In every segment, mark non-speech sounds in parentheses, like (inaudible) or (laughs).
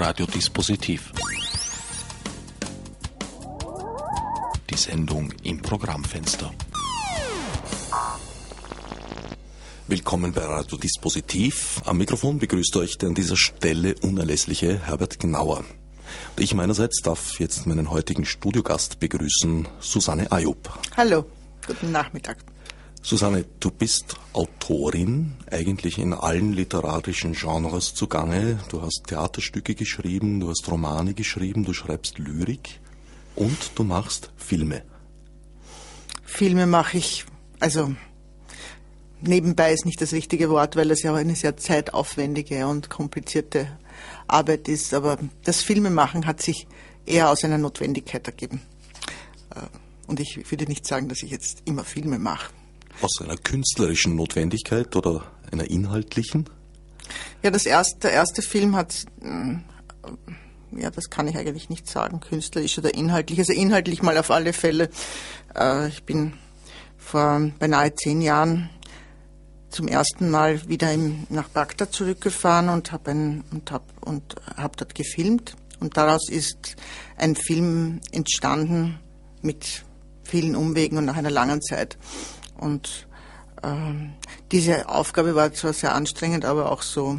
Radiodispositiv. Die Sendung im Programmfenster. Willkommen bei Radiodispositiv. Am Mikrofon begrüßt euch der an dieser Stelle unerlässliche Herbert Gnauer. Und ich meinerseits darf jetzt meinen heutigen Studiogast begrüßen, Susanne Ayub. Hallo, guten Nachmittag. Susanne, du bist Autorin, eigentlich in allen literarischen Genres zugange. Du hast Theaterstücke geschrieben, du hast Romane geschrieben, du schreibst Lyrik und du machst Filme. Filme mache ich, also nebenbei ist nicht das richtige Wort, weil das ja eine sehr zeitaufwendige und komplizierte Arbeit ist. Aber das Filmemachen hat sich eher aus einer Notwendigkeit ergeben. Äh, und ich würde nicht sagen, dass ich jetzt immer Filme mache. Aus einer künstlerischen Notwendigkeit oder einer inhaltlichen? Ja, das erste, der erste Film hat, äh, ja, das kann ich eigentlich nicht sagen, künstlerisch oder inhaltlich. Also inhaltlich mal auf alle Fälle. Äh, ich bin vor beinahe zehn Jahren zum ersten Mal wieder im, nach Bagdad zurückgefahren und habe und hab, und hab dort gefilmt. Und daraus ist ein Film entstanden mit vielen Umwegen und nach einer langen Zeit. Und ähm, diese Aufgabe war zwar sehr anstrengend, aber auch so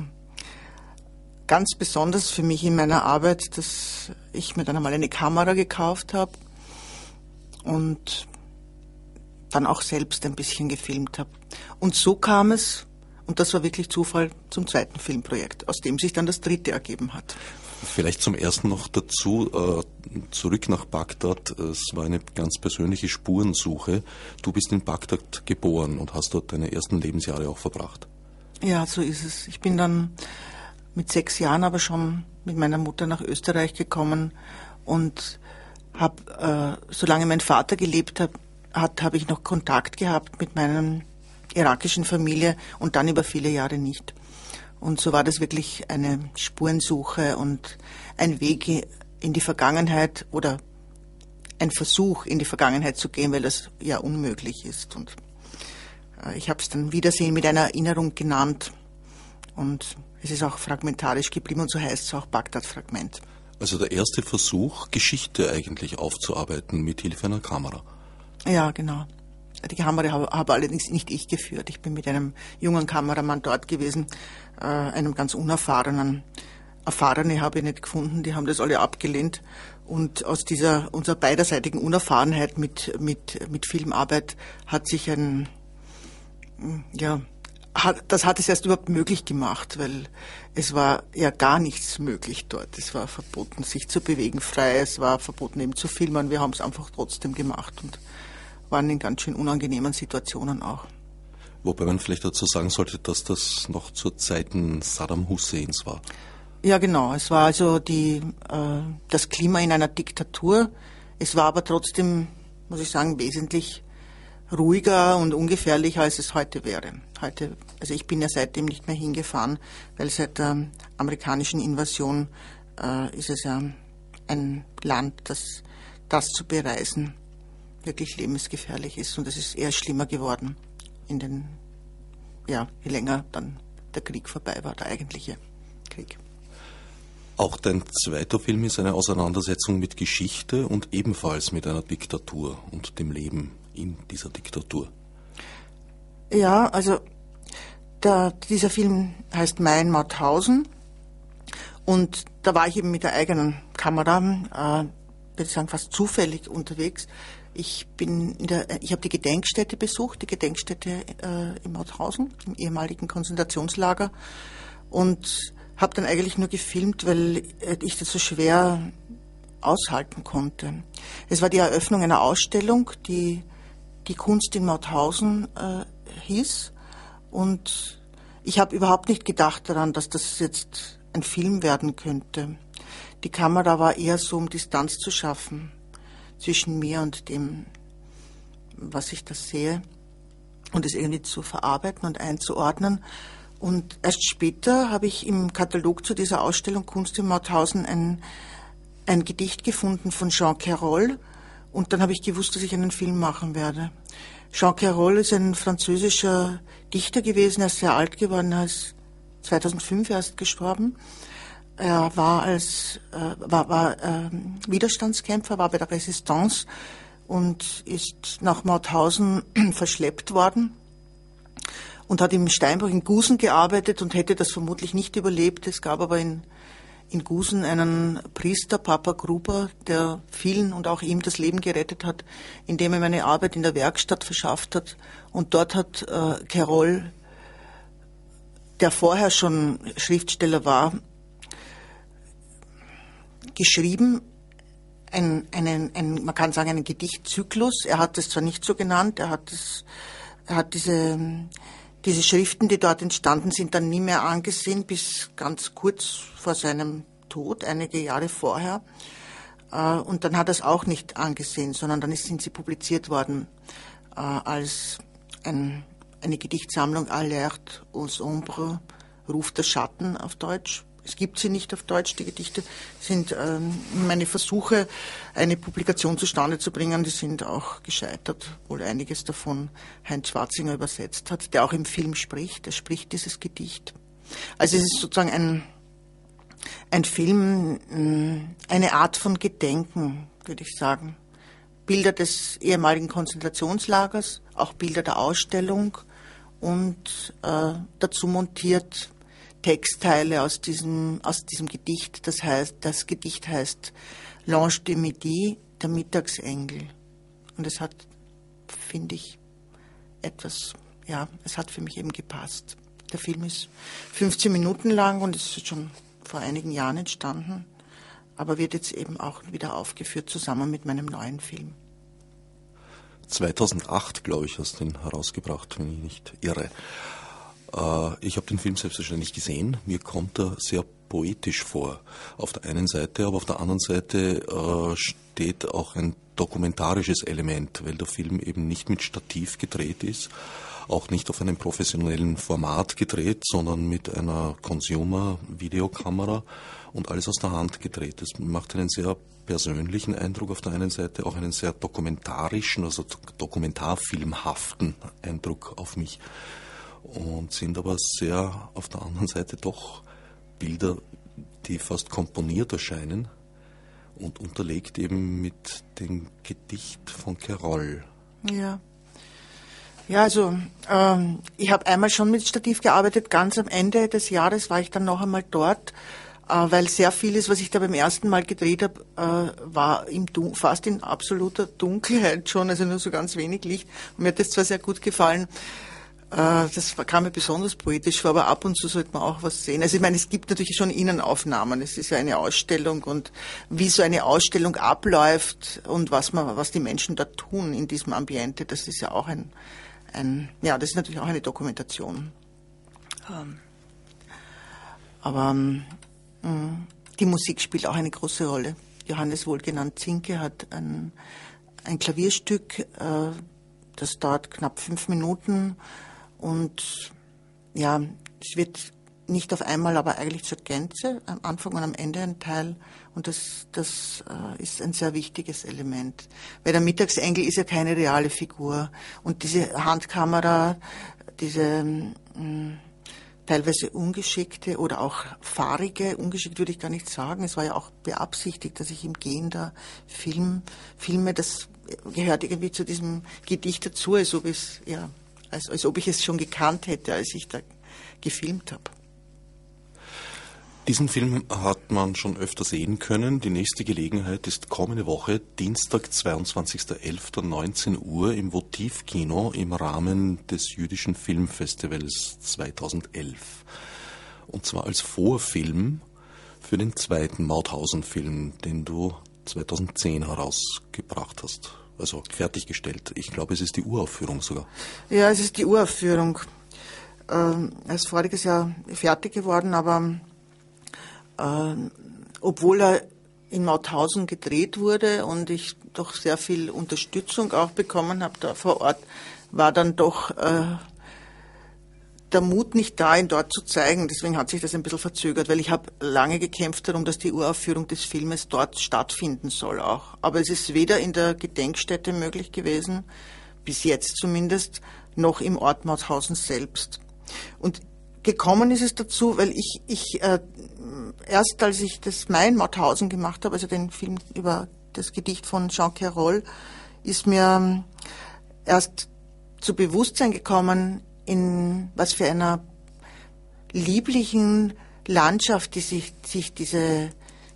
ganz besonders für mich in meiner Arbeit, dass ich mir dann einmal eine Kamera gekauft habe und dann auch selbst ein bisschen gefilmt habe. Und so kam es, und das war wirklich Zufall, zum zweiten Filmprojekt, aus dem sich dann das dritte ergeben hat. Vielleicht zum ersten noch dazu, äh, zurück nach Bagdad. Es war eine ganz persönliche Spurensuche. Du bist in Bagdad geboren und hast dort deine ersten Lebensjahre auch verbracht. Ja, so ist es. Ich bin dann mit sechs Jahren aber schon mit meiner Mutter nach Österreich gekommen und habe, äh, solange mein Vater gelebt hat, hat habe ich noch Kontakt gehabt mit meiner irakischen Familie und dann über viele Jahre nicht. Und so war das wirklich eine Spurensuche und ein Weg in die Vergangenheit oder ein Versuch in die Vergangenheit zu gehen, weil das ja unmöglich ist. Und äh, ich habe es dann Wiedersehen mit einer Erinnerung genannt und es ist auch fragmentarisch geblieben und so heißt es auch Bagdad-Fragment. Also der erste Versuch, Geschichte eigentlich aufzuarbeiten mit Hilfe einer Kamera. Ja, genau. Die Kamera habe, habe allerdings nicht ich geführt. Ich bin mit einem jungen Kameramann dort gewesen, äh, einem ganz unerfahrenen. Erfahrene habe ich nicht gefunden, die haben das alle abgelehnt. Und aus dieser unserer beiderseitigen Unerfahrenheit mit, mit, mit Filmarbeit hat sich ein, ja, hat, das hat es erst überhaupt möglich gemacht, weil es war ja gar nichts möglich dort. Es war verboten, sich zu bewegen frei, es war verboten eben zu filmen. Wir haben es einfach trotzdem gemacht und waren in ganz schön unangenehmen Situationen auch. Wobei man vielleicht dazu sagen sollte, dass das noch zu Zeiten Saddam Husseins war. Ja, genau. Es war also die, äh, das Klima in einer Diktatur. Es war aber trotzdem, muss ich sagen, wesentlich ruhiger und ungefährlicher, als es heute wäre. Heute, also ich bin ja seitdem nicht mehr hingefahren, weil seit der amerikanischen Invasion äh, ist es ja ein Land, das das zu bereisen wirklich lebensgefährlich ist. Und es ist eher schlimmer geworden in den, ja, je länger dann der Krieg vorbei war, der eigentliche Krieg. Auch dein zweiter Film ist eine Auseinandersetzung mit Geschichte und ebenfalls mit einer Diktatur und dem Leben in dieser Diktatur. Ja, also der, dieser Film heißt Mein Mauthausen und da war ich eben mit der eigenen Kamera, äh, würde ich sagen, fast zufällig unterwegs. Ich bin in der, ich habe die Gedenkstätte besucht, die Gedenkstätte äh, in Mauthausen, im ehemaligen Konzentrationslager und habe dann eigentlich nur gefilmt, weil äh, ich das so schwer aushalten konnte. Es war die Eröffnung einer Ausstellung, die die Kunst in Mauthausen äh, hieß und ich habe überhaupt nicht gedacht daran, dass das jetzt ein Film werden könnte. Die Kamera war eher so, um Distanz zu schaffen zwischen mir und dem, was ich da sehe und es irgendwie zu verarbeiten und einzuordnen. Und erst später habe ich im Katalog zu dieser Ausstellung Kunst in Mauthausen ein, ein Gedicht gefunden von Jean Carroll und dann habe ich gewusst, dass ich einen Film machen werde. Jean Carroll ist ein französischer Dichter gewesen, er ist sehr alt geworden, er ist 2005 erst gestorben. Er war als äh, war, war äh, Widerstandskämpfer, war bei der Resistance und ist nach Mauthausen (clears throat) verschleppt worden und hat im Steinbruch in Gusen gearbeitet und hätte das vermutlich nicht überlebt. Es gab aber in, in Gusen einen Priester, Papa Gruber, der vielen und auch ihm das Leben gerettet hat, indem er eine Arbeit in der Werkstatt verschafft hat. Und dort hat äh, Carol, der vorher schon Schriftsteller war, geschrieben, ein, einen, ein, man kann sagen, einen Gedichtzyklus. Er hat es zwar nicht so genannt, er hat, es, er hat diese, diese Schriften, die dort entstanden sind, dann nie mehr angesehen, bis ganz kurz vor seinem Tod, einige Jahre vorher. Äh, und dann hat er es auch nicht angesehen, sondern dann sind sie publiziert worden äh, als ein, eine Gedichtsammlung Alert aux Ombres, Ruf der Schatten auf Deutsch es gibt sie nicht auf Deutsch, die Gedichte sind ähm, meine Versuche, eine Publikation zustande zu bringen, die sind auch gescheitert, wohl einiges davon Heinz Schwarzinger übersetzt hat, der auch im Film spricht, er spricht dieses Gedicht. Also es ist sozusagen ein, ein Film, mm, eine Art von Gedenken, würde ich sagen. Bilder des ehemaligen Konzentrationslagers, auch Bilder der Ausstellung und äh, dazu montiert Textteile aus diesem, aus diesem Gedicht. Das heißt, das Gedicht heißt L'Ange de Midi, der Mittagsengel. Und es hat, finde ich, etwas, ja, es hat für mich eben gepasst. Der Film ist 15 Minuten lang und ist schon vor einigen Jahren entstanden, aber wird jetzt eben auch wieder aufgeführt zusammen mit meinem neuen Film. 2008, glaube ich, hast du ihn herausgebracht, wenn ich nicht irre. Äh, ich habe den Film selbstverständlich gesehen. Mir kommt er sehr poetisch vor. Auf der einen Seite, aber auf der anderen Seite äh, steht auch ein dokumentarisches Element, weil der Film eben nicht mit Stativ gedreht ist, auch nicht auf einem professionellen Format gedreht, sondern mit einer Consumer-Videokamera und alles aus der Hand gedreht. Das macht einen sehr persönlichen Eindruck auf der einen Seite, auch einen sehr dokumentarischen, also dokumentarfilmhaften Eindruck auf mich und sind aber sehr auf der anderen Seite doch Bilder, die fast komponiert erscheinen und unterlegt eben mit dem Gedicht von Carol. Ja. Ja, also ähm, ich habe einmal schon mit Stativ gearbeitet. Ganz am Ende des Jahres war ich dann noch einmal dort, äh, weil sehr vieles, was ich da beim ersten Mal gedreht habe, äh, war im fast in absoluter Dunkelheit schon, also nur so ganz wenig Licht. Und mir hat das zwar sehr gut gefallen. Äh, das kam mir besonders poetisch vor, aber ab und zu sollte man auch was sehen. Also ich meine, es gibt natürlich schon Innenaufnahmen. Es ist ja eine Ausstellung und wie so eine Ausstellung abläuft und was man, was die Menschen da tun in diesem Ambiente, das ist ja auch ein, ein ja, das ist natürlich auch eine Dokumentation. Ähm, aber ähm, die Musik spielt auch eine große Rolle. Johannes wohlgenannt Zinke hat ein, ein Klavierstück, äh, das dauert knapp fünf Minuten und ja, es wird nicht auf einmal, aber eigentlich zur Gänze, am Anfang und am Ende ein Teil. Und das, das äh, ist ein sehr wichtiges Element. Weil der Mittagsengel ist ja keine reale Figur. Und diese Handkamera, diese mh, mm, teilweise ungeschickte oder auch fahrige, ungeschickt würde ich gar nicht sagen. Es war ja auch beabsichtigt, dass ich im Gehen da Film, filme. Das gehört irgendwie zu diesem Gedicht dazu, als ob es, ja, als, als ob ich es schon gekannt hätte, als ich da gefilmt habe. Diesen Film hat man schon öfter sehen können. Die nächste Gelegenheit ist kommende Woche, Dienstag, 22.11.19 Uhr im Votivkino im Rahmen des Jüdischen Filmfestivals 2011. Und zwar als Vorfilm für den zweiten Mauthausen-Film, den du 2010 herausgebracht hast also fertiggestellt. Ich glaube, es ist die Uraufführung sogar. Ja, es ist die Uraufführung. Ähm, er ist voriges Jahr fertig geworden, aber äh, obwohl er in Mauthausen gedreht wurde und ich doch sehr viel Unterstützung auch bekommen habe da vor Ort, war dann doch äh, der Mut nicht da, ihn dort zu zeigen. Deswegen hat sich das ein bisschen verzögert, weil ich habe lange gekämpft darum, dass die Uraufführung des Filmes dort stattfinden soll auch. Aber es ist weder in der Gedenkstätte möglich gewesen, bis jetzt zumindest, noch im Ort Mauthausen selbst. Und gekommen ist es dazu, weil ich, ich äh, erst als ich das Mein Mauthausen gemacht habe, also den Film über das Gedicht von Jean Carroll, ist mir ähm, erst zu Bewusstsein gekommen, in was für einer lieblichen Landschaft, die sich, sich diese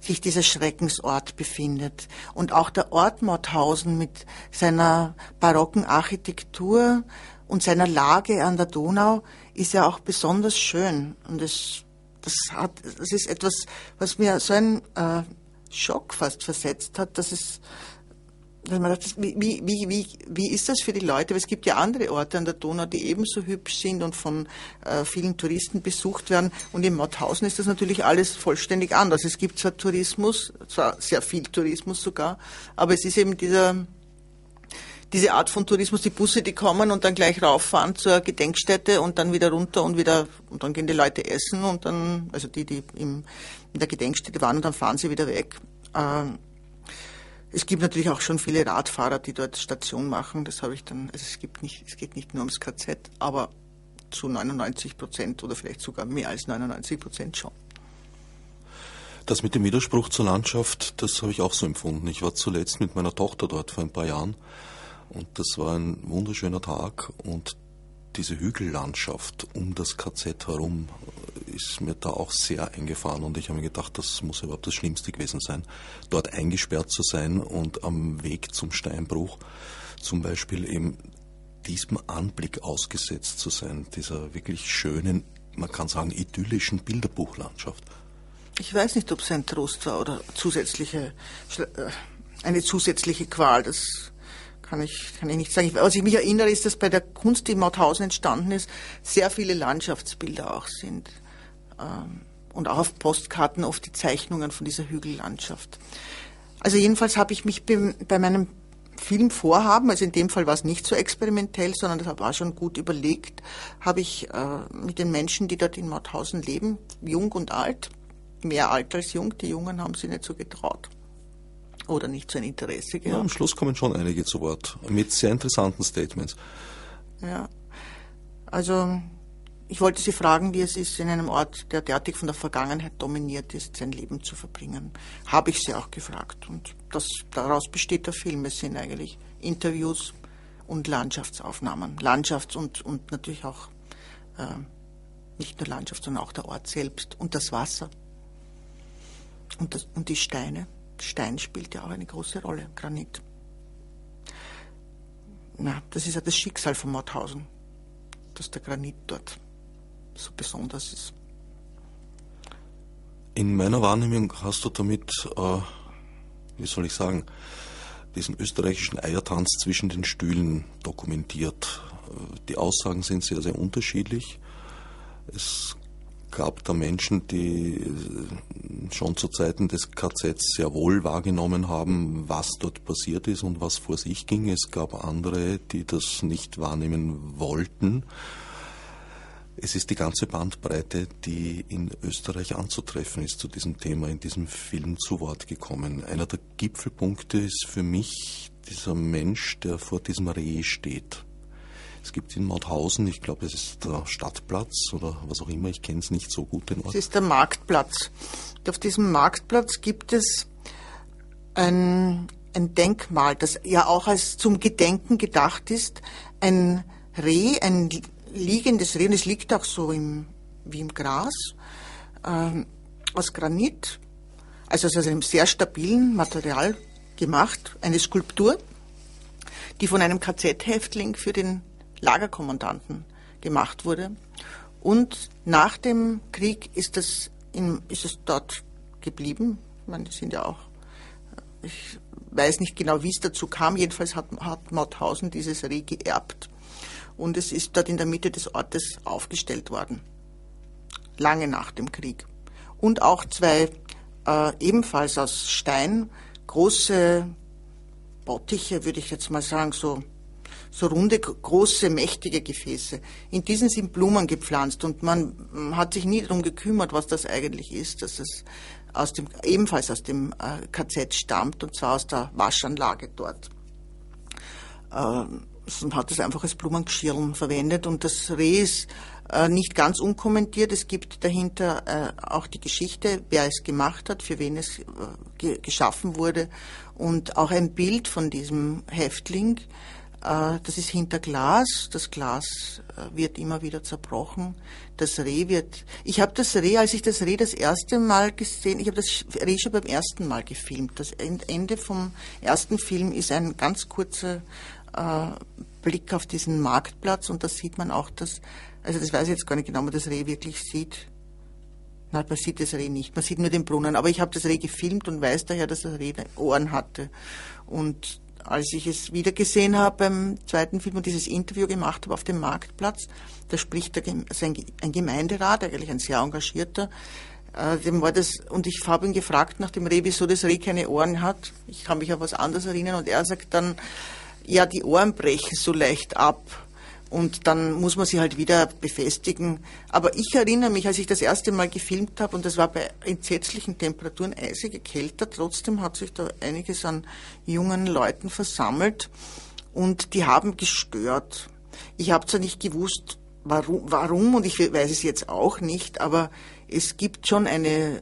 sich dieser Schreckensort befindet. Und auch der Ort Mauthausen mit seiner barocken Architektur und seiner Lage an der Donau ist ja auch besonders schön. Und es, das, hat, das ist etwas, was mir so einen äh, Schock fast versetzt hat, dass es wie, wie, wie, wie ist das für die Leute? Weil es gibt ja andere Orte an der Donau, die ebenso hübsch sind und von äh, vielen Touristen besucht werden. Und in Mauthausen ist das natürlich alles vollständig anders. Es gibt zwar Tourismus, zwar sehr viel Tourismus sogar, aber es ist eben dieser, diese Art von Tourismus, die Busse, die kommen und dann gleich rauffahren zur Gedenkstätte und dann wieder runter und wieder, und dann gehen die Leute essen und dann, also die, die im, in der Gedenkstätte waren und dann fahren sie wieder weg. Ähm, es gibt natürlich auch schon viele Radfahrer, die dort Station machen. Das habe ich dann, also es gibt nicht, es geht nicht nur ums KZ, aber zu 99 Prozent oder vielleicht sogar mehr als 99 Prozent schon. Das mit dem Widerspruch zur Landschaft, das habe ich auch so empfunden. Ich war zuletzt mit meiner Tochter dort vor ein paar Jahren und das war ein wunderschöner Tag und diese Hügellandschaft um das KZ herum ist mir da auch sehr eingefahren und ich habe mir gedacht, das muss überhaupt das Schlimmste gewesen sein, dort eingesperrt zu sein und am Weg zum Steinbruch zum Beispiel eben diesem Anblick ausgesetzt zu sein, dieser wirklich schönen, man kann sagen, idyllischen Bilderbuchlandschaft. Ich weiß nicht, ob es ein Trost war oder zusätzliche, äh, eine zusätzliche Qual. Das kann ich, kann ich nicht sagen. Was ich mich erinnere, ist, dass bei der Kunst, die in Mauthausen entstanden ist, sehr viele Landschaftsbilder auch sind. Ähm, und auch auf Postkarten oft die Zeichnungen von dieser Hügellandschaft. Also jedenfalls habe ich mich bei meinem Filmvorhaben, also in dem Fall war es nicht so experimentell, sondern das war schon gut überlegt, habe ich äh, mit den Menschen, die dort in Mauthausen leben, jung und alt, mehr alt als jung, die Jungen haben sich nicht so getraut oder nicht so ein Interesse gehabt. Ja, am Schluss kommen schon einige zu Wort mit sehr interessanten Statements. Ja, also ich wollte Sie fragen, wie es ist, in einem Ort, der derartig von der Vergangenheit dominiert ist, sein Leben zu verbringen. Habe ich Sie auch gefragt. Und das, daraus besteht der Film. Es sind eigentlich Interviews und Landschaftsaufnahmen. Landschafts- und, und natürlich auch äh, nicht nur Landschaft, sondern auch der Ort selbst und das Wasser und, das, und die Steine. Stein spielt ja auch eine große Rolle, Granit. Na, das ist ja das Schicksal von Mauthausen, dass der Granit dort so besonders ist. In meiner Wahrnehmung hast du damit, äh, wie soll ich sagen, diesen österreichischen Eiertanz zwischen den Stühlen dokumentiert. Äh, die Aussagen sind sehr, sehr unterschiedlich. Es gab da Menschen, die äh, schon zu Zeiten des KZs sehr wohl wahrgenommen haben, was dort passiert ist und was vor sich ging. Es gab andere, die das nicht wahrnehmen wollten. Es ist die ganze Bandbreite, die in Österreich anzutreffen ist zu diesem Thema, in diesem Film zu Wort gekommen. Einer der Gipfelpunkte ist für mich dieser Mensch, der vor diesem Reh steht. Es gibt in Mauthausen, ich glaube, es ist der Stadtplatz oder was auch immer, ich kenne es nicht so gut den Ort. Es ist der Marktplatz. Auf diesem Marktplatz gibt es ein, ein Denkmal, das ja auch als zum Gedenken gedacht ist. Ein Reh, ein liegendes Reh, es liegt auch so im, wie im Gras, ähm, aus Granit, also aus einem sehr stabilen Material gemacht, eine Skulptur, die von einem KZ-Häftling für den Lagerkommandanten gemacht wurde. Und nach dem Krieg ist es, in, ist es dort geblieben. Ich meine, die sind ja auch, ich weiß nicht genau, wie es dazu kam. Jedenfalls hat, hat Mauthausen dieses Reh geerbt und es ist dort in der Mitte des Ortes aufgestellt worden. Lange nach dem Krieg. Und auch zwei äh, ebenfalls aus Stein große Bottiche, würde ich jetzt mal sagen, so, so runde, große, mächtige Gefäße. In diesen sind Blumen gepflanzt und man hat sich nie darum gekümmert, was das eigentlich ist, dass es aus dem, ebenfalls aus dem äh, KZ stammt und zwar aus der Waschanlage dort. Ähm, hat es einfach als Blumengeschirr verwendet und das Reh ist äh, nicht ganz unkommentiert. Es gibt dahinter äh, auch die Geschichte, wer es gemacht hat, für wen es ge geschaffen wurde und auch ein Bild von diesem Häftling. Äh, das ist hinter Glas. Das Glas äh, wird immer wieder zerbrochen. Das Reh wird. Ich habe das Reh, als ich das Reh das erste Mal gesehen, ich habe das Reh schon beim ersten Mal gefilmt. Das Ende vom ersten Film ist ein ganz kurzer äh, Blick auf diesen Marktplatz und da sieht man auch, dass, also das weiß ich jetzt gar nicht genau, ob man das Reh wirklich sieht. Nein, man sieht das Reh nicht, man sieht nur den Brunnen. Aber ich habe das Reh gefilmt und weiß daher, dass das Reh Ohren hatte. Und als ich es wieder gesehen habe beim zweiten Film und dieses Interview gemacht habe auf dem Marktplatz, da spricht ein Gemeinderat, eigentlich ein sehr engagierter, äh, dem war das, und ich habe ihn gefragt nach dem Reh, wieso das Reh keine Ohren hat. Ich kann mich an was anderes erinnern und er sagt dann, ja, die Ohren brechen so leicht ab und dann muss man sie halt wieder befestigen. Aber ich erinnere mich, als ich das erste Mal gefilmt habe, und das war bei entsetzlichen Temperaturen eisige Kälte, trotzdem hat sich da einiges an jungen Leuten versammelt und die haben gestört. Ich habe zwar nicht gewusst, warum, warum, und ich weiß es jetzt auch nicht, aber es gibt schon eine äh,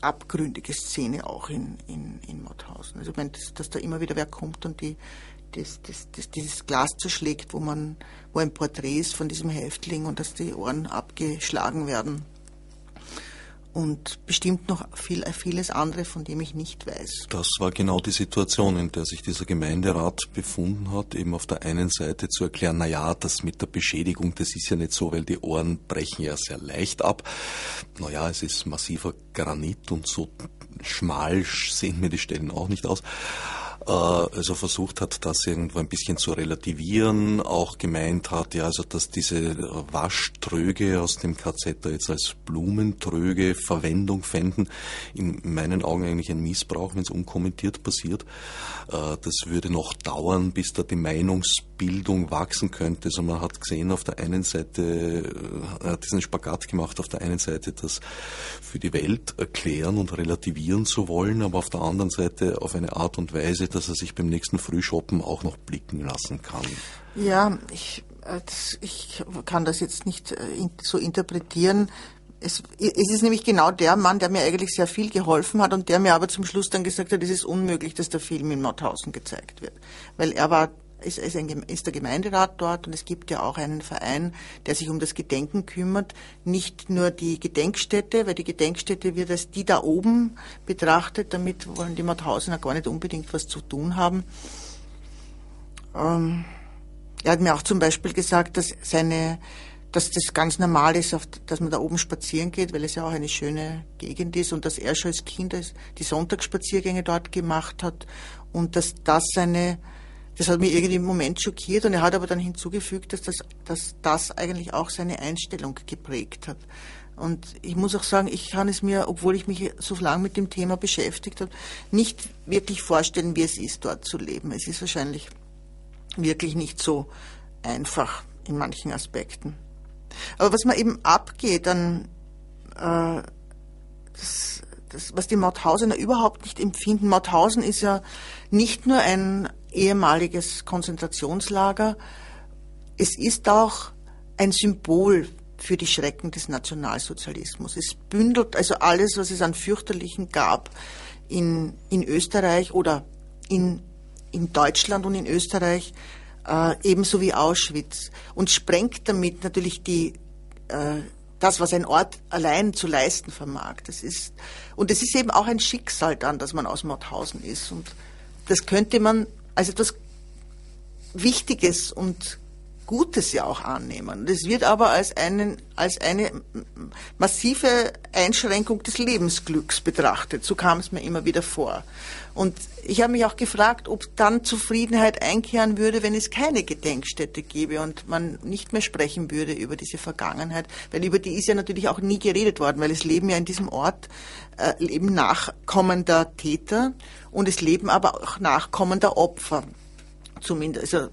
abgründige Szene auch in, in, in Mauthausen. Also ich meine, dass, dass da immer wieder wer kommt und die das, das, das, dieses Glas zerschlägt, wo man, wo ein Porträt ist von diesem Häftling und dass die Ohren abgeschlagen werden. Und bestimmt noch viel, vieles andere, von dem ich nicht weiß. Das war genau die Situation, in der sich dieser Gemeinderat befunden hat, eben auf der einen Seite zu erklären, na ja, das mit der Beschädigung, das ist ja nicht so, weil die Ohren brechen ja sehr leicht ab. Na ja, es ist massiver Granit und so schmal sehen mir die Stellen auch nicht aus. Äh, also versucht hat, das irgendwo ein bisschen zu relativieren, auch gemeint hat, ja, also dass diese Waschtröge aus dem KZ da jetzt als Blumentröge Verwendung fänden, in meinen Augen eigentlich ein Missbrauch, wenn es unkommentiert passiert. Äh, das würde noch dauern, bis da die Meinungsbildung wachsen könnte. Also man hat gesehen, auf der einen Seite, er äh, hat diesen Spagat gemacht, auf der einen Seite das für die Welt erklären und relativieren zu wollen, aber auf der anderen Seite auf eine Art und Weise, dass er sich beim nächsten Frühshoppen auch noch blicken lassen kann. Ja, ich, äh, ich kann das jetzt nicht äh, so interpretieren. Es, es, ist nämlich genau der Mann, der mir eigentlich sehr viel geholfen hat und der mir aber zum Schluss dann gesagt hat, es ist unmöglich, dass der Film in Mauthausen gezeigt wird. Weil er war ist, ist, ein, ist der Gemeinderat dort und es gibt ja auch einen Verein, der sich um das Gedenken kümmert. Nicht nur die Gedenkstätte, weil die Gedenkstätte wird als die da oben betrachtet, damit wollen die Mauthausener gar nicht unbedingt was zu tun haben. Ähm, er hat mir auch zum Beispiel gesagt, dass seine dass das ganz normal ist, dass man da oben spazieren geht, weil es ja auch eine schöne Gegend ist und dass er schon als Kind die Sonntagsspaziergänge dort gemacht hat und dass das seine das hat mich irgendwie im Moment schockiert und er hat aber dann hinzugefügt, dass das, dass das eigentlich auch seine Einstellung geprägt hat. Und ich muss auch sagen, ich kann es mir, obwohl ich mich so lange mit dem Thema beschäftigt habe, nicht wirklich vorstellen, wie es ist, dort zu leben. Es ist wahrscheinlich wirklich nicht so einfach in manchen Aspekten. Aber was man eben abgeht, dann äh, das, das, was die Mauthausener überhaupt nicht empfinden. Mauthausen ist ja nicht nur ein ehemaliges Konzentrationslager, es ist auch ein Symbol für die Schrecken des Nationalsozialismus. Es bündelt also alles, was es an fürchterlichen gab in, in Österreich oder in, in Deutschland und in Österreich, äh, ebenso wie Auschwitz und sprengt damit natürlich die äh, das, was ein Ort allein zu leisten vermag. Das ist, und es ist eben auch ein Schicksal dann, dass man aus Mauthausen ist. Und das könnte man als etwas Wichtiges und Gutes ja auch annehmen. Das wird aber als, einen, als eine massive Einschränkung des Lebensglücks betrachtet. So kam es mir immer wieder vor. Und ich habe mich auch gefragt, ob dann Zufriedenheit einkehren würde, wenn es keine Gedenkstätte gäbe und man nicht mehr sprechen würde über diese Vergangenheit, weil über die ist ja natürlich auch nie geredet worden, weil es leben ja in diesem Ort äh, leben nachkommender Täter und es leben aber auch nachkommender Opfer. Zumindest, also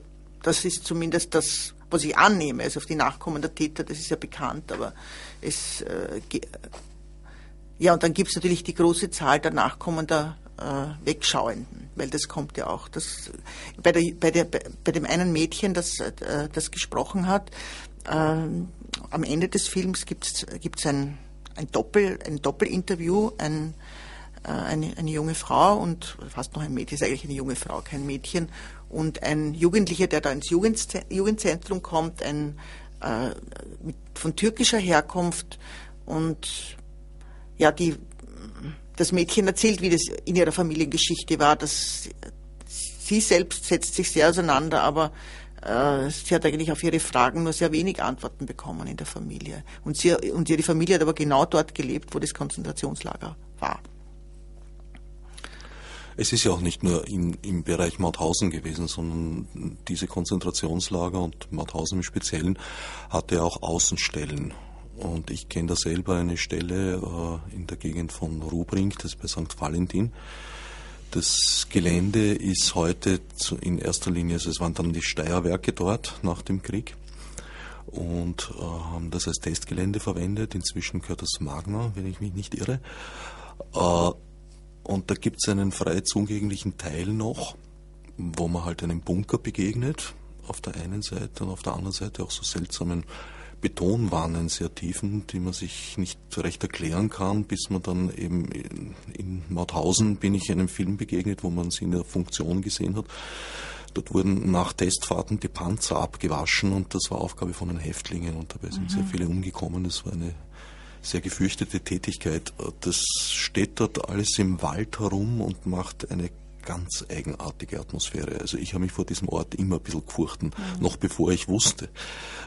das ist zumindest das, was ich annehme. Also auf die Nachkommen der Täter, das ist ja bekannt, aber es äh, ja, und dann gibt es natürlich die große Zahl der Nachkommen der äh, Wegschauenden, weil das kommt ja auch. Das, bei, der, bei, der, bei dem einen Mädchen, das, äh, das gesprochen hat, am Ende des Films gibt es ein, ein, Doppel, ein Doppelinterview, ein, äh, eine, eine junge Frau und fast noch ein Mädchen, ist eigentlich eine junge Frau, kein Mädchen, und ein Jugendlicher, der da ins Jugendzentrum kommt, ein äh, von türkischer Herkunft und ja, die, das Mädchen erzählt, wie das in ihrer Familiengeschichte war. dass sie selbst setzt sich sehr auseinander, aber äh, sie hat eigentlich auf ihre Fragen nur sehr wenig Antworten bekommen in der Familie. Und, sie, und ihre Familie hat aber genau dort gelebt, wo das Konzentrationslager war. Es ist ja auch nicht nur in, im Bereich Mauthausen gewesen, sondern diese Konzentrationslager und Mauthausen im Speziellen hatte auch Außenstellen. Und ich kenne da selber eine Stelle äh, in der Gegend von Rubring, das ist bei St. Valentin. Das Gelände ist heute in erster Linie, also es waren dann die Steierwerke dort nach dem Krieg und äh, haben das als Testgelände verwendet. Inzwischen gehört das Magna, wenn ich mich nicht irre. Äh, und da gibt es einen frei zugänglichen Teil noch, wo man halt einem Bunker begegnet, auf der einen Seite und auf der anderen Seite auch so seltsamen Betonwannen, sehr tiefen, die man sich nicht recht erklären kann, bis man dann eben in, in Mauthausen bin ich einem Film begegnet, wo man sie in der Funktion gesehen hat. Dort wurden nach Testfahrten die Panzer abgewaschen und das war Aufgabe von den Häftlingen und dabei sind mhm. sehr viele umgekommen. Das war eine sehr gefürchtete Tätigkeit. Das steht dort alles im Wald herum und macht eine ganz eigenartige Atmosphäre. Also ich habe mich vor diesem Ort immer ein bisschen gefurchten, mhm. noch bevor ich wusste,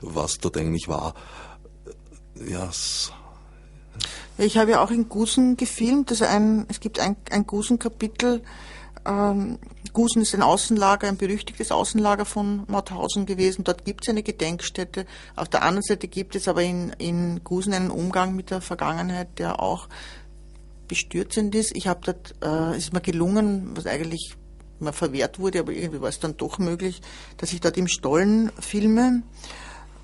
was dort eigentlich war. Ja, es ich habe ja auch in Gusen gefilmt. Also ein, es gibt ein, ein Gusen-Kapitel, ähm, Gusen ist ein Außenlager, ein berüchtigtes Außenlager von Mauthausen gewesen. Dort gibt es eine Gedenkstätte. Auf der anderen Seite gibt es aber in, in Gusen einen Umgang mit der Vergangenheit, der auch bestürzend ist. Ich habe dort, äh, ist mir gelungen, was eigentlich mal verwehrt wurde, aber irgendwie war es dann doch möglich, dass ich dort im Stollen filme,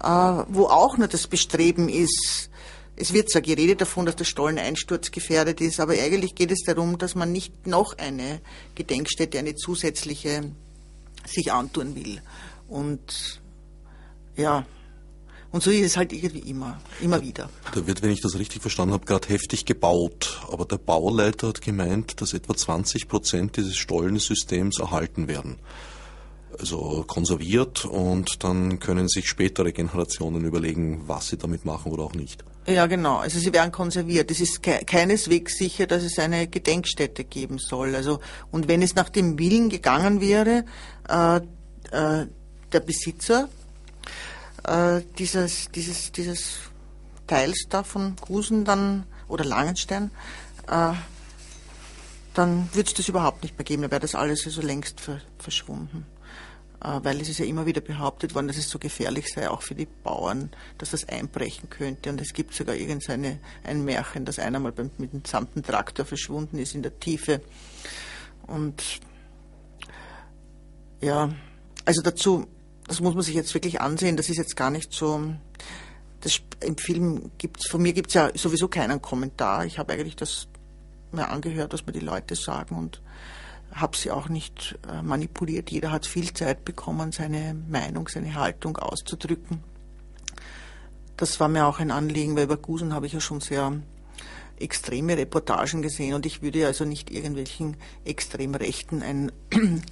äh, wo auch nur das Bestreben ist, es wird zwar geredet davon, dass der Stollen einsturzgefährdet ist, aber eigentlich geht es darum, dass man nicht noch eine Gedenkstätte, eine zusätzliche sich antun will. Und ja, und so ist es halt irgendwie immer, immer wieder. Da wird, wenn ich das richtig verstanden habe, gerade heftig gebaut. Aber der Bauleiter hat gemeint, dass etwa 20 Prozent dieses Stollensystems erhalten werden also konserviert und dann können sich spätere Generationen überlegen, was sie damit machen oder auch nicht. Ja, genau. Also sie werden konserviert. Es ist ke keineswegs sicher, dass es eine Gedenkstätte geben soll. Also und wenn es nach dem Willen gegangen wäre, äh, äh, der Besitzer äh, dieses dieses dieses Teils da von Gusen dann oder Langenstein, äh, dann würde es das überhaupt nicht mehr geben. Dann wäre das alles also längst ver verschwunden. Äh, weil es ist ja immer wieder behauptet worden, dass es so gefährlich sei, auch für die Bauern, dass das einbrechen könnte. Und es gibt sogar irgendein ein Märchen, dass einer mal beim, mit dem gesamten Traktor verschwunden ist in der Tiefe. Und ja, also dazu, das muss man sich jetzt wirklich ansehen, das ist jetzt gar nicht so, das, im Film gibt's, von mir gibt es ja sowieso keinen Kommentar. Ich habe eigentlich das mir angehört, was mir die Leute sagen und habe sie auch nicht äh, manipuliert. Jeder hat viel Zeit bekommen, seine Meinung, seine Haltung auszudrücken. Das war mir auch ein Anliegen, weil über Gusen habe ich ja schon sehr extreme Reportagen gesehen und ich würde also nicht irgendwelchen Extremrechten ein, (clears throat)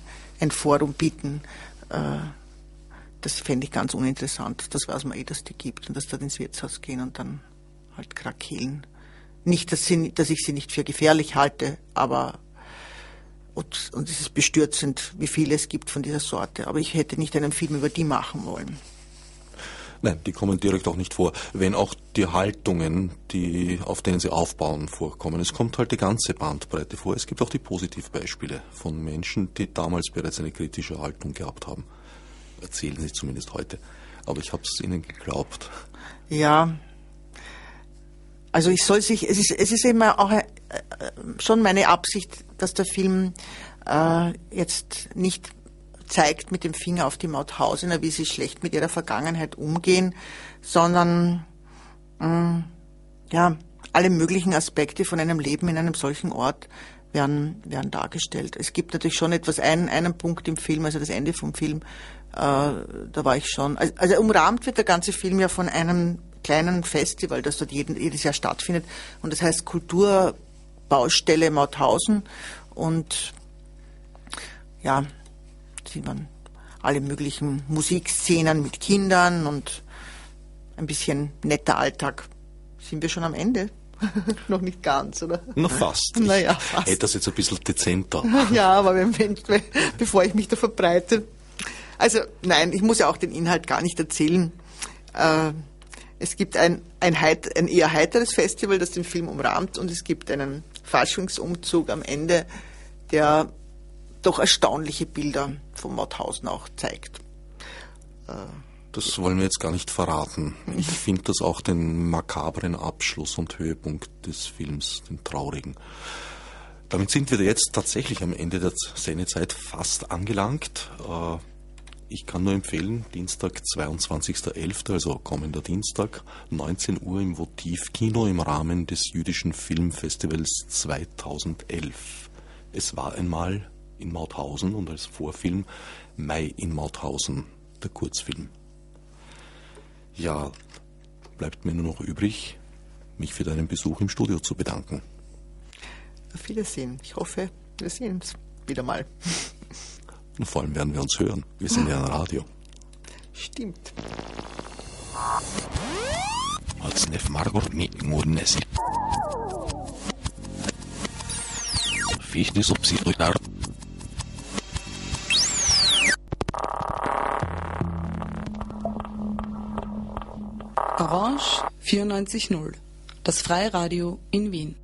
ein Forum bieten. Äh, das fände ich ganz uninteressant. Das weiß man eh, dass die gibt und dass dort ins Wirtshaus gehen und dann halt krakehlen. Nicht, dass, sie, dass ich sie nicht für gefährlich halte, aber und, und es ist bestürzend, wie viele es gibt von dieser Sorte. Aber ich hätte nicht einen Film über die machen wollen. Nein, die kommen direkt auch nicht vor. Wenn auch die Haltungen, die, auf denen sie aufbauen, vorkommen. Es kommt halt die ganze Bandbreite vor. Es gibt auch die Positivbeispiele von Menschen, die damals bereits eine kritische Haltung gehabt haben. Erzählen sie zumindest heute. Aber ich habe es ihnen geglaubt. Ja, also ich soll sich, es ist, es ist immer auch äh, schon meine Absicht, dass der Film äh, jetzt nicht zeigt mit dem Finger auf die Mauthausener, wie sie schlecht mit ihrer Vergangenheit umgehen, sondern mh, mm, ja, alle möglichen Aspekte von einem Leben in einem solchen Ort werden, werden dargestellt. Es gibt natürlich schon etwas, einen, einen Punkt im Film, also das Ende vom Film, da war ich schon. Also, also umrahmt wird der ganze Film ja von einem kleinen Festival, das dort jeden, jedes Jahr stattfindet. Und das heißt Kulturbaustelle Mauthausen. Und ja, sieht man alle möglichen Musikszenen mit Kindern und ein bisschen netter Alltag. Sind wir schon am Ende? (laughs) Noch nicht ganz, oder? Na fast. (laughs) Naja, fast. Hätte das jetzt ein bisschen dezenter. (laughs) ja, aber wenn, wenn, bevor ich mich da verbreite. Also nein, ich muss ja auch den Inhalt gar nicht erzählen. Äh, es gibt ein, ein, heit, ein eher heiteres Festival, das den Film umrahmt und es gibt einen Faschingsumzug am Ende, der doch erstaunliche Bilder von Mauthausen auch zeigt. Das wollen wir jetzt gar nicht verraten. Ich (laughs) finde das auch den makabren Abschluss und Höhepunkt des Films, den traurigen. Damit sind wir jetzt tatsächlich am Ende der Sendezeit fast angelangt. Ich kann nur empfehlen, Dienstag, 22.11., also kommender Dienstag, 19 Uhr im Votivkino im Rahmen des Jüdischen Filmfestivals 2011. Es war einmal in Mauthausen und als Vorfilm Mai in Mauthausen, der Kurzfilm. Ja, bleibt mir nur noch übrig, mich für deinen Besuch im Studio zu bedanken. Auf Wiedersehen. Ich hoffe, wir sehen uns wieder mal. Und vor allem werden wir uns hören. Wir sind ja ein Radio. Stimmt. Als Margot mit Murnesi. Fichte subsidiar. Orange 94.0, das Freiradio in Wien.